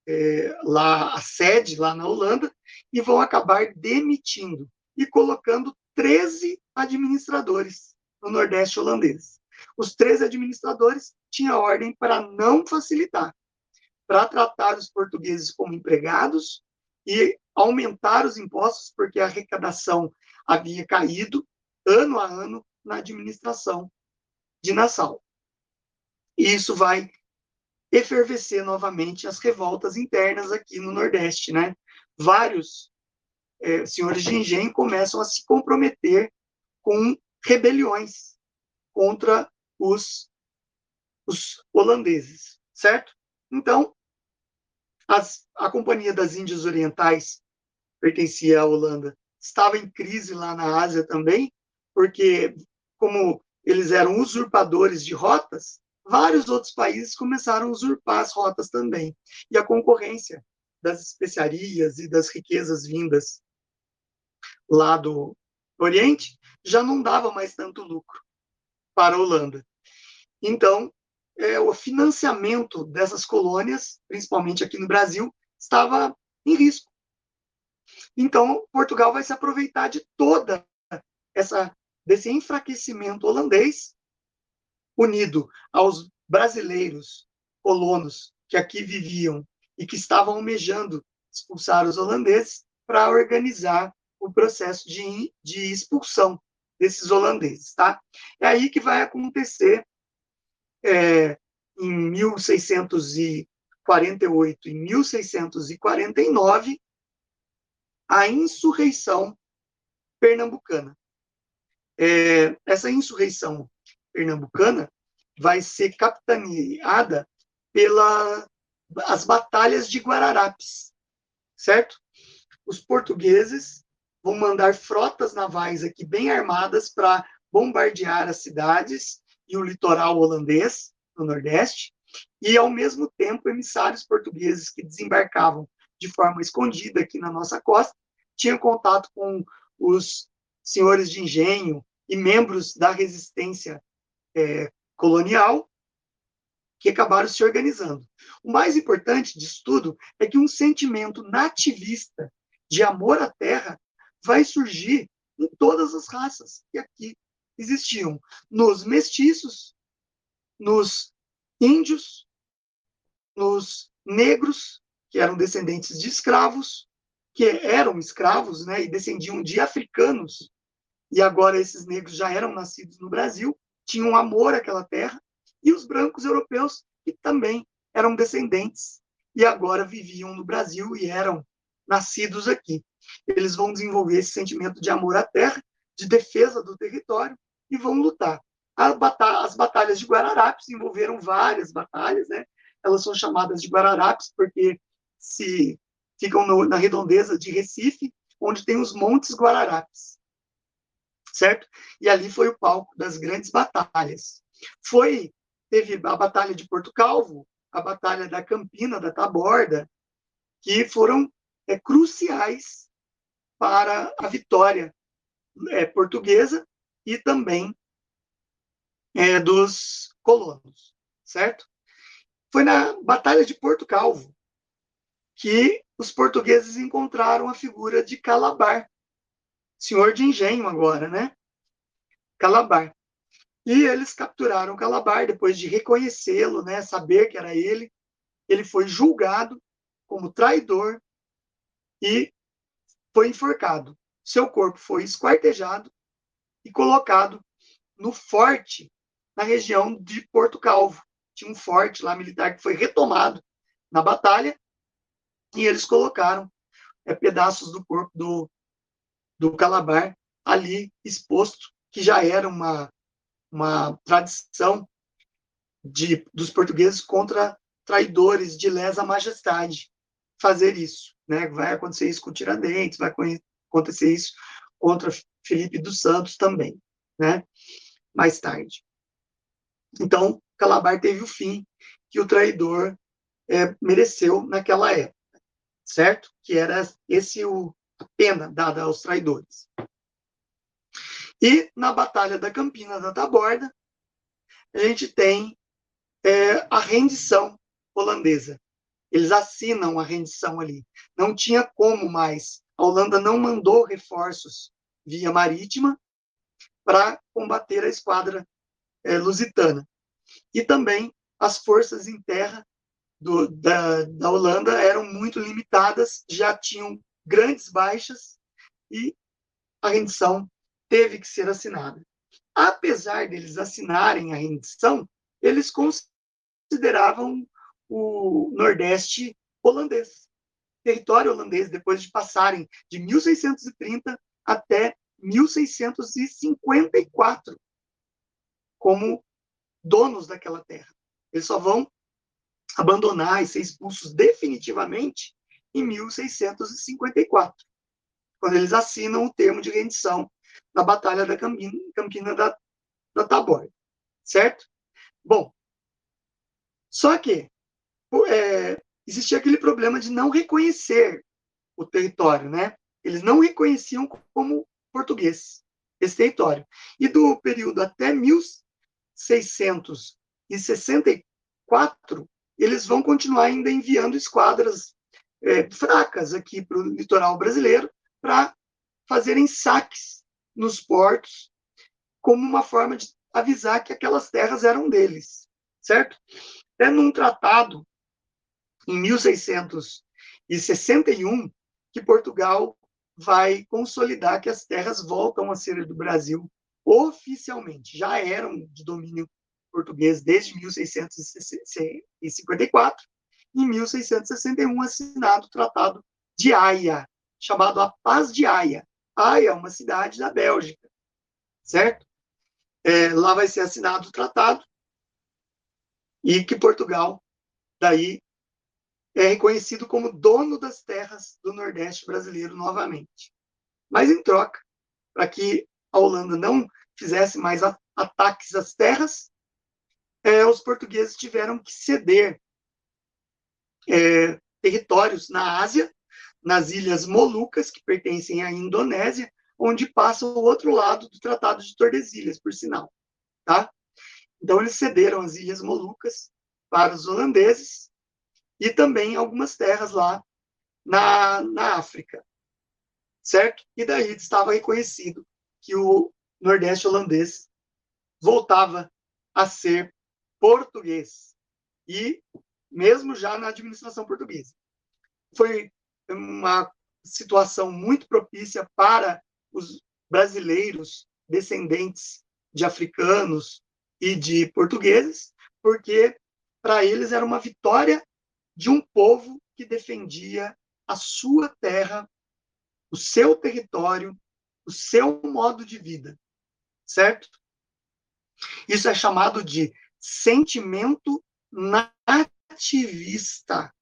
é, lá a sede lá na Holanda e vão acabar demitindo e colocando 13 administradores no Nordeste holandês. Os 13 administradores tinham ordem para não facilitar, para tratar os portugueses como empregados e aumentar os impostos, porque a arrecadação havia caído ano a ano na administração de Nassau. E isso vai efervescer novamente as revoltas internas aqui no Nordeste, né? Vários é, senhores de engenho começam a se comprometer com rebeliões contra os, os holandeses, certo? Então, as, a Companhia das Índias Orientais pertencia à Holanda, estava em crise lá na Ásia também, porque como eles eram usurpadores de rotas, vários outros países começaram a usurpar as rotas também. E a concorrência das especiarias e das riquezas vindas lá do Oriente já não dava mais tanto lucro para a Holanda. Então, é, o financiamento dessas colônias, principalmente aqui no Brasil, estava em risco. Então, Portugal vai se aproveitar de toda essa desse enfraquecimento holandês, unido aos brasileiros colonos que aqui viviam e que estavam almejando expulsar os holandeses, para organizar o processo de, de expulsão desses holandeses, tá? É aí que vai acontecer é, em 1640, 1648 e 1649, a insurreição pernambucana. É, essa insurreição pernambucana vai ser capitaneada pelas as batalhas de Guararapes, certo? Os portugueses vão mandar frotas navais aqui bem armadas para bombardear as cidades e o litoral holandês no Nordeste, e ao mesmo tempo emissários portugueses que desembarcavam de forma escondida aqui na nossa costa tinham contato com os senhores de engenho e membros da resistência é, colonial que acabaram se organizando. O mais importante disso tudo é que um sentimento nativista de amor à terra vai surgir em todas as raças que aqui existiam, nos mestiços, nos índios, nos negros, que eram descendentes de escravos, que eram escravos, né, e descendiam de africanos, e agora esses negros já eram nascidos no Brasil, tinham amor àquela terra, e os brancos europeus, que também eram descendentes, e agora viviam no Brasil e eram nascidos aqui. Eles vão desenvolver esse sentimento de amor à terra, de defesa do território, e vão lutar. As batalhas de Guararapes envolveram várias batalhas, né? Elas são chamadas de Guararapes porque se ficam no, na redondeza de Recife, onde tem os Montes Guararapes, certo? E ali foi o palco das grandes batalhas. Foi teve a batalha de Porto Calvo, a batalha da Campina, da Taborda, que foram é, cruciais para a vitória é, portuguesa e também é, dos colonos, certo? Foi na Batalha de Porto Calvo que os portugueses encontraram a figura de Calabar, senhor de engenho agora, né? Calabar. E eles capturaram Calabar depois de reconhecê-lo, né, saber que era ele. Ele foi julgado como traidor e foi enforcado. Seu corpo foi esquartejado e colocado no forte na região de Porto Calvo. Tinha um forte lá militar que foi retomado na batalha e eles colocaram é, pedaços do corpo do, do Calabar ali exposto, que já era uma uma tradição de, dos portugueses contra traidores de lesa majestade fazer isso. Né? Vai acontecer isso com Tiradentes, vai acontecer isso contra Felipe dos Santos também, né? mais tarde. Então, Calabar teve o fim que o traidor é, mereceu naquela época, certo? Que era esse o, a pena dada aos traidores. E na Batalha da Campina da Taborda, a gente tem é, a rendição holandesa. Eles assinam a rendição ali. Não tinha como mais. A Holanda não mandou reforços via marítima para combater a esquadra é, lusitana. E também as forças em terra do, da, da Holanda eram muito limitadas, já tinham grandes baixas e a rendição teve que ser assinada. Apesar deles assinarem a rendição, eles consideravam o Nordeste holandês, território holandês, depois de passarem de 1630 até 1654 como donos daquela terra. Eles só vão abandonar e ser expulsos definitivamente em 1654, quando eles assinam o termo de rendição na Batalha da Campina, Campina da, da Taborda, certo? Bom, só que é, existia aquele problema de não reconhecer o território, né? Eles não reconheciam como português esse território. E do período até 1664, eles vão continuar ainda enviando esquadras é, fracas aqui para o litoral brasileiro para fazerem saques nos portos, como uma forma de avisar que aquelas terras eram deles, certo? É num tratado, em 1661, que Portugal vai consolidar que as terras voltam a ser do Brasil oficialmente. Já eram de domínio português desde 1654, em 1661, assinado o Tratado de Haia, chamado a Paz de Haia. Haia é uma cidade da Bélgica, certo? É, lá vai ser assinado o tratado e que Portugal, daí, é reconhecido como dono das terras do Nordeste brasileiro novamente. Mas, em troca, para que a Holanda não fizesse mais ataques às terras, é, os portugueses tiveram que ceder é, territórios na Ásia, nas ilhas Molucas, que pertencem à Indonésia, onde passa o outro lado do Tratado de Tordesilhas, por sinal. Tá? Então, eles cederam as ilhas Molucas para os holandeses e também algumas terras lá na, na África, certo? E daí estava reconhecido que o Nordeste holandês voltava a ser português e mesmo já na administração portuguesa. Foi uma situação muito propícia para os brasileiros descendentes de africanos e de portugueses, porque para eles era uma vitória de um povo que defendia a sua terra, o seu território, o seu modo de vida, certo? Isso é chamado de sentimento nativista,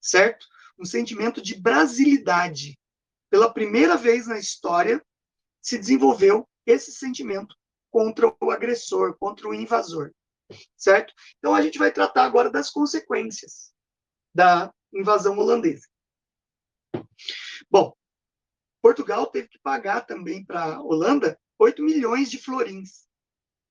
certo? Um sentimento de brasilidade. Pela primeira vez na história, se desenvolveu esse sentimento contra o agressor, contra o invasor, certo? Então a gente vai tratar agora das consequências da invasão holandesa. Bom, Portugal teve que pagar também para a Holanda 8 milhões de florins,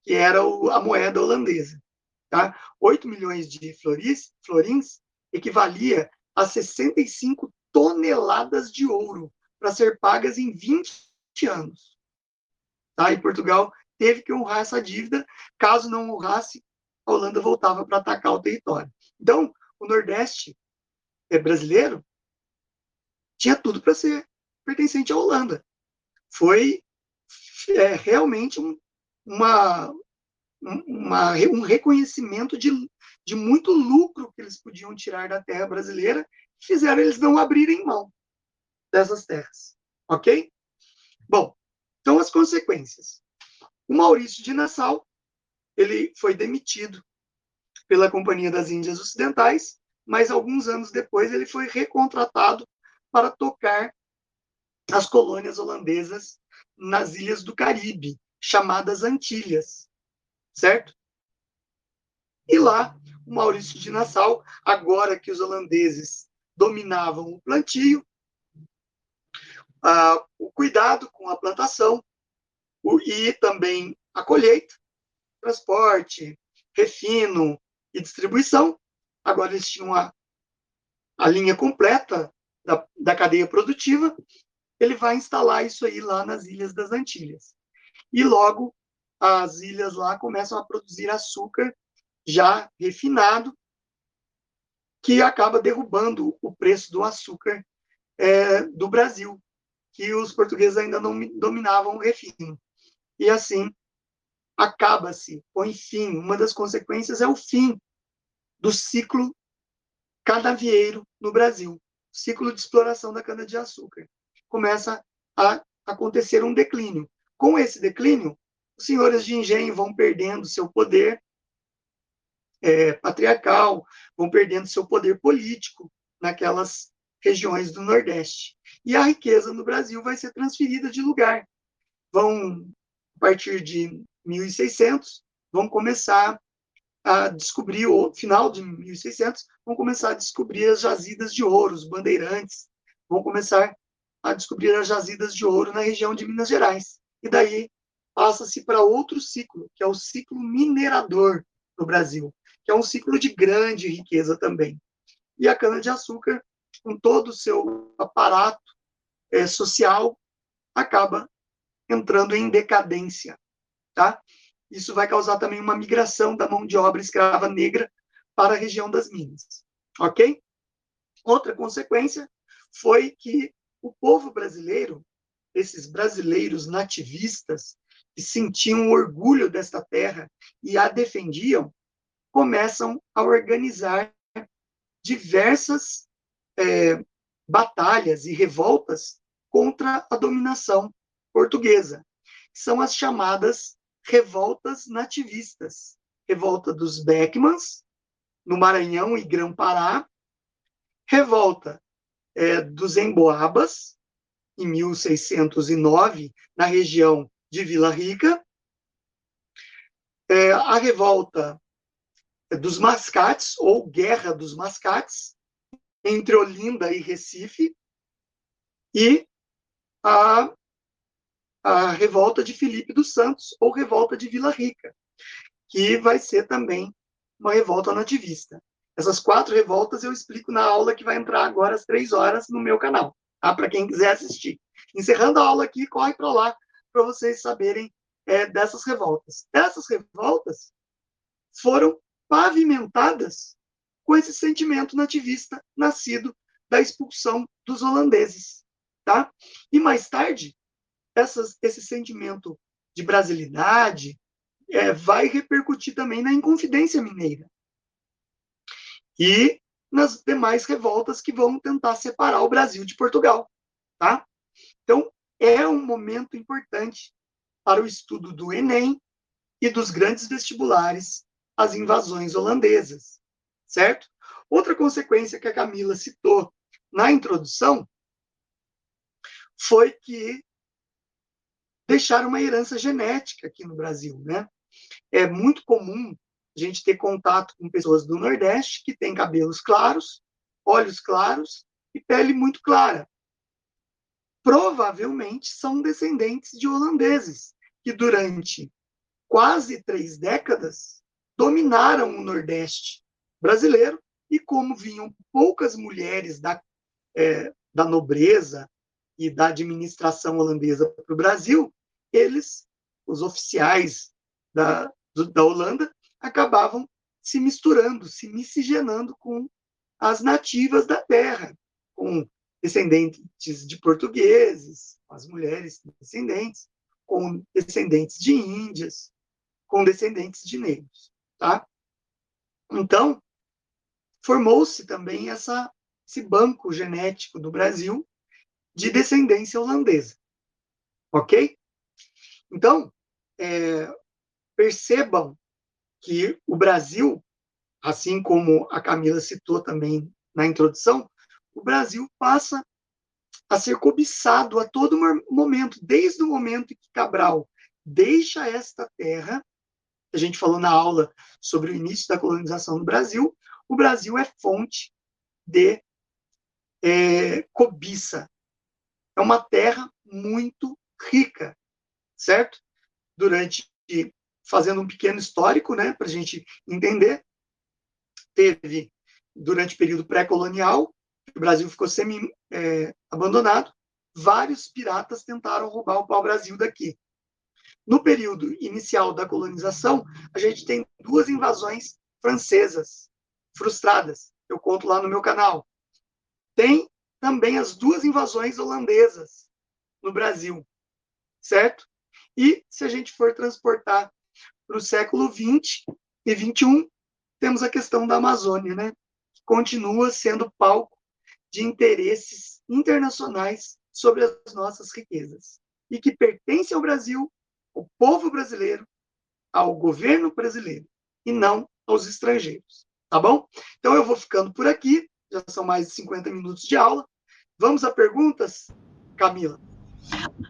que era a moeda holandesa. Tá? 8 milhões de floris, florins equivalia a 65 toneladas de ouro para ser pagas em 20 anos. Tá? E Portugal teve que honrar essa dívida. Caso não honrasse, a Holanda voltava para atacar o território. Então, o Nordeste é, brasileiro tinha tudo para ser pertencente à Holanda. Foi é, realmente um, uma, uma, um reconhecimento de, de muito lucro que eles podiam tirar da terra brasileira, que fizeram eles não abrirem mão dessas terras. Ok? Bom, então as consequências. O Maurício de Nassau, ele foi demitido pela Companhia das Índias Ocidentais, mas alguns anos depois ele foi recontratado para tocar as colônias holandesas nas ilhas do Caribe, chamadas Antilhas, certo? E lá, o Maurício de Nassau, agora que os holandeses dominavam o plantio, ah, o cuidado com a plantação, o, e também a colheita, transporte, refino e distribuição. Agora eles tinham a, a linha completa da, da cadeia produtiva. Ele vai instalar isso aí lá nas Ilhas das Antilhas. E logo as ilhas lá começam a produzir açúcar já refinado, que acaba derrubando o preço do açúcar é, do Brasil, que os portugueses ainda não dominavam o refino e assim acaba-se, põe fim. Uma das consequências é o fim do ciclo canavieiro no Brasil, ciclo de exploração da cana-de-açúcar. Começa a acontecer um declínio. Com esse declínio, os senhores de engenho vão perdendo seu poder é, patriarcal, vão perdendo seu poder político naquelas regiões do Nordeste. E a riqueza no Brasil vai ser transferida de lugar. Vão a partir de 1600, vão começar a descobrir, o final de 1600, vão começar a descobrir as jazidas de ouro, os bandeirantes, vão começar a descobrir as jazidas de ouro na região de Minas Gerais. E daí passa-se para outro ciclo, que é o ciclo minerador no Brasil, que é um ciclo de grande riqueza também. E a cana-de-açúcar, com todo o seu aparato é, social, acaba entrando em decadência, tá? Isso vai causar também uma migração da mão de obra escrava negra para a região das Minas, ok? Outra consequência foi que o povo brasileiro, esses brasileiros nativistas, que sentiam orgulho desta terra e a defendiam, começam a organizar diversas é, batalhas e revoltas contra a dominação portuguesa, são as chamadas revoltas nativistas. Revolta dos Beckmans, no Maranhão e Grã-Pará, revolta é, dos Emboabas, em 1609, na região de Vila Rica, é, a revolta dos Mascates, ou Guerra dos Mascates, entre Olinda e Recife, e a, a revolta de Felipe dos Santos, ou revolta de Vila Rica, que vai ser também uma revolta nativista. Essas quatro revoltas eu explico na aula que vai entrar agora às três horas no meu canal, tá? para quem quiser assistir. Encerrando a aula aqui, corre para lá para vocês saberem é, dessas revoltas. Essas revoltas foram pavimentadas com esse sentimento nativista nascido da expulsão dos holandeses, tá? E mais tarde, essas, esse sentimento de brasilidade é, vai repercutir também na Inconfidência Mineira e nas demais revoltas que vão tentar separar o Brasil de Portugal, tá? Então, é um momento importante para o estudo do Enem e dos grandes vestibulares as invasões holandesas, certo? Outra consequência que a Camila citou na introdução foi que deixaram uma herança genética aqui no Brasil, né? É muito comum a gente ter contato com pessoas do Nordeste que têm cabelos claros, olhos claros e pele muito clara. Provavelmente são descendentes de holandeses que durante quase três décadas dominaram o Nordeste brasileiro e como vinham poucas mulheres da, é, da nobreza e da administração holandesa para o Brasil, eles, os oficiais da, da Holanda, acabavam se misturando, se miscigenando com as nativas da terra, com descendentes de portugueses, as mulheres descendentes, com descendentes de índias, com descendentes de negros, tá? Então, formou-se também essa, esse banco genético do Brasil de descendência holandesa, ok? Então, é, percebam que o Brasil, assim como a Camila citou também na introdução, o Brasil passa a ser cobiçado a todo momento, desde o momento em que Cabral deixa esta terra, a gente falou na aula sobre o início da colonização do Brasil, o Brasil é fonte de é, cobiça. É uma terra muito rica, certo? Durante fazendo um pequeno histórico, né, para a gente entender, teve, durante o período pré-colonial, o Brasil ficou semi-abandonado, é, vários piratas tentaram roubar o pau-brasil daqui. No período inicial da colonização, a gente tem duas invasões francesas frustradas, eu conto lá no meu canal. Tem também as duas invasões holandesas no Brasil, certo? E se a gente for transportar para o século XX e XXI, temos a questão da Amazônia, né? que continua sendo palco de interesses internacionais sobre as nossas riquezas e que pertence ao Brasil, ao povo brasileiro, ao governo brasileiro e não aos estrangeiros. Tá bom? Então eu vou ficando por aqui, já são mais de 50 minutos de aula. Vamos a perguntas, Camila?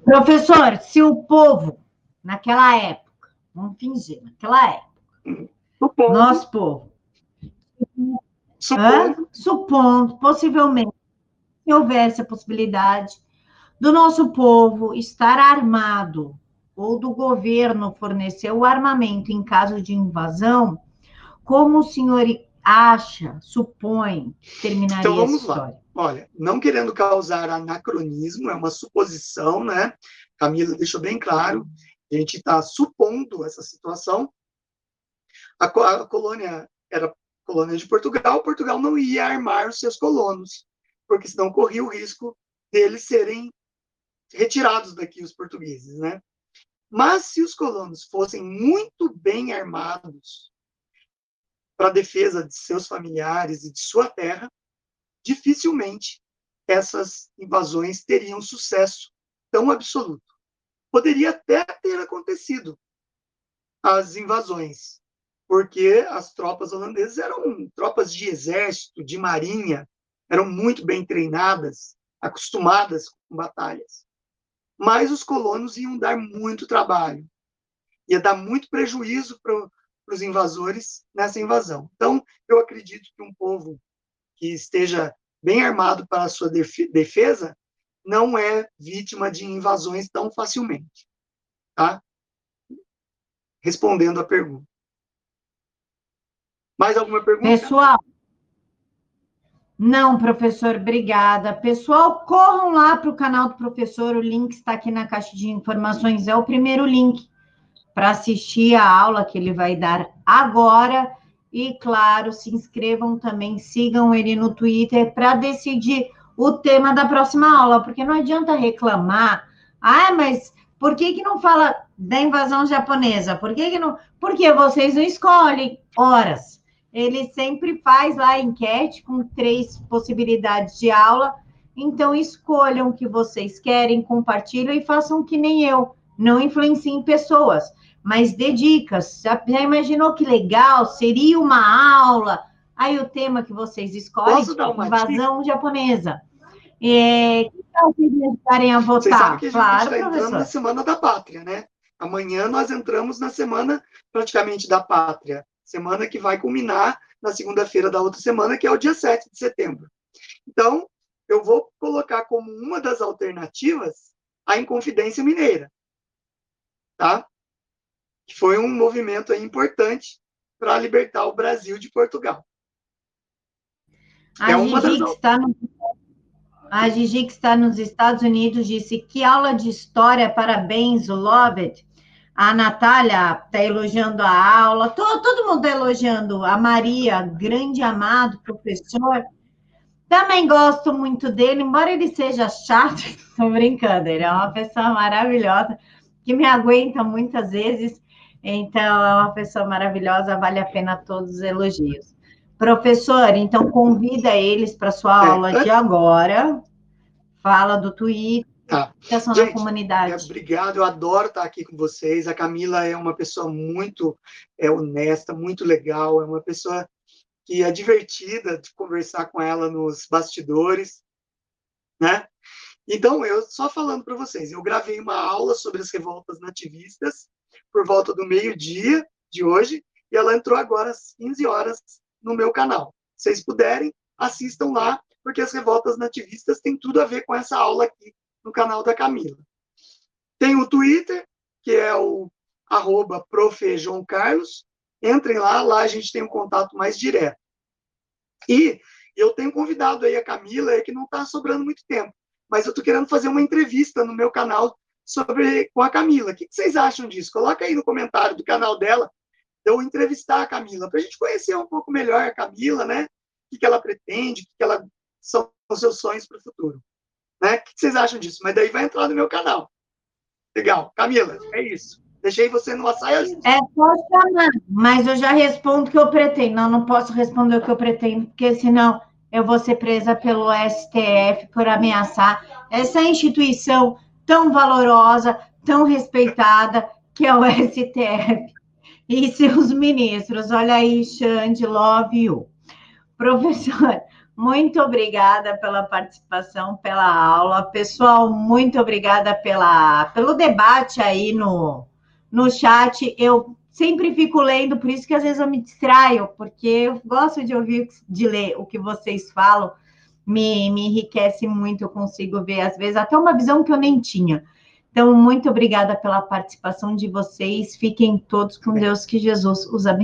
Professor, se o povo, naquela época, Vamos fingir, naquela época. Supondo. Nosso povo. Supondo. Supondo, possivelmente, se houvesse a possibilidade do nosso povo estar armado ou do governo fornecer o armamento em caso de invasão, como o senhor acha, supõe, terminaria então, vamos essa história? Lá. Olha, não querendo causar anacronismo, é uma suposição, né? Camila deixou bem claro a gente está supondo essa situação. A, a, colônia era colônia de Portugal, Portugal não ia armar os seus colonos, porque senão corria o risco deles serem retirados daqui, os portugueses, né? Mas se os colonos fossem muito bem armados para a defesa de seus familiares e de sua terra, dificilmente essas invasões teriam sucesso tão absoluto. Poderia até ter acontecido as invasões, porque as tropas holandesas eram tropas de exército, de marinha, eram muito bem treinadas, acostumadas com batalhas. Mas os colonos iam dar muito trabalho, ia dar muito prejuízo para os invasores nessa invasão. Então, eu acredito que um povo que esteja bem armado para a sua defesa não é vítima de invasões tão facilmente. Tá? Respondendo a pergunta. Mais alguma pergunta? Pessoal, não, professor, obrigada. Pessoal, corram lá para o canal do professor, o link está aqui na caixa de informações, é o primeiro link para assistir a aula que ele vai dar agora. E, claro, se inscrevam também, sigam ele no Twitter para decidir o tema da próxima aula, porque não adianta reclamar. Ah, mas por que, que não fala da invasão japonesa? Por que, que não? Porque vocês não escolhem horas. Ele sempre faz lá enquete com três possibilidades de aula. Então, escolham o que vocês querem, compartilhem e façam que nem eu. Não influenciem pessoas, mas dê dicas. Já, já imaginou que legal? Seria uma aula. Aí o tema que vocês escolhem, é invasão dica? japonesa. É, que tal ajudarem a votar? Vocês sabem que a gente claro, está entrando na Semana da Pátria, né? Amanhã nós entramos na semana praticamente da pátria semana que vai culminar na segunda-feira da outra semana, que é o dia 7 de setembro. Então, eu vou colocar como uma das alternativas a Inconfidência Mineira, tá? Que foi um movimento importante para libertar o Brasil de Portugal. A é uma Gigi, das... que está no... a Gigi, que está nos Estados Unidos, disse que aula de história, parabéns, love it. A Natália está elogiando a aula, todo, todo mundo está elogiando. A Maria, grande amado professor. Também gosto muito dele, embora ele seja chato, [laughs] estou brincando, ele é uma pessoa maravilhosa, que me aguenta muitas vezes, então é uma pessoa maravilhosa, vale a pena todos os elogios. Professor, então convida eles para sua aula de agora, fala do Twitter, Tá. Gente, comunidade. É, obrigado, eu adoro estar aqui com vocês. A Camila é uma pessoa muito é, honesta, muito legal, é uma pessoa que é divertida de conversar com ela nos bastidores, né? Então, eu só falando para vocês, eu gravei uma aula sobre as revoltas nativistas por volta do meio-dia de hoje, e ela entrou agora às 15 horas no meu canal. Se vocês puderem, assistam lá, porque as revoltas nativistas têm tudo a ver com essa aula aqui no canal da Camila. Tem o Twitter, que é o arroba Carlos. Entrem lá, lá a gente tem um contato mais direto. E eu tenho convidado aí a Camila, é que não está sobrando muito tempo, mas eu estou querendo fazer uma entrevista no meu canal sobre com a Camila. O que, vocês acham disso? Coloca aí no comentário do canal dela, eu entrevistar a Camila, para a gente conhecer um pouco melhor a Camila, né? O que, ela pretende, o que, que ela são os seus sonhos para o futuro. Né? O que vocês acham disso? Mas daí vai entrar no meu canal. Legal. Camila, é isso. Deixei você no saia É, pode chamar, mas eu já respondo o que eu pretendo. Não, não posso responder o que eu pretendo, porque senão eu vou ser presa pelo STF por ameaçar essa instituição tão valorosa, tão respeitada, que é o STF e seus ministros. Olha aí, Xande, love you. Professor, [laughs] muito obrigada pela participação, pela aula. Pessoal, muito obrigada pela, pelo debate aí no, no chat. Eu sempre fico lendo, por isso que às vezes eu me distraio, porque eu gosto de ouvir, de ler o que vocês falam. Me, me enriquece muito, eu consigo ver, às vezes, até uma visão que eu nem tinha. Então, muito obrigada pela participação de vocês. Fiquem todos com Deus, que Jesus os abençoe.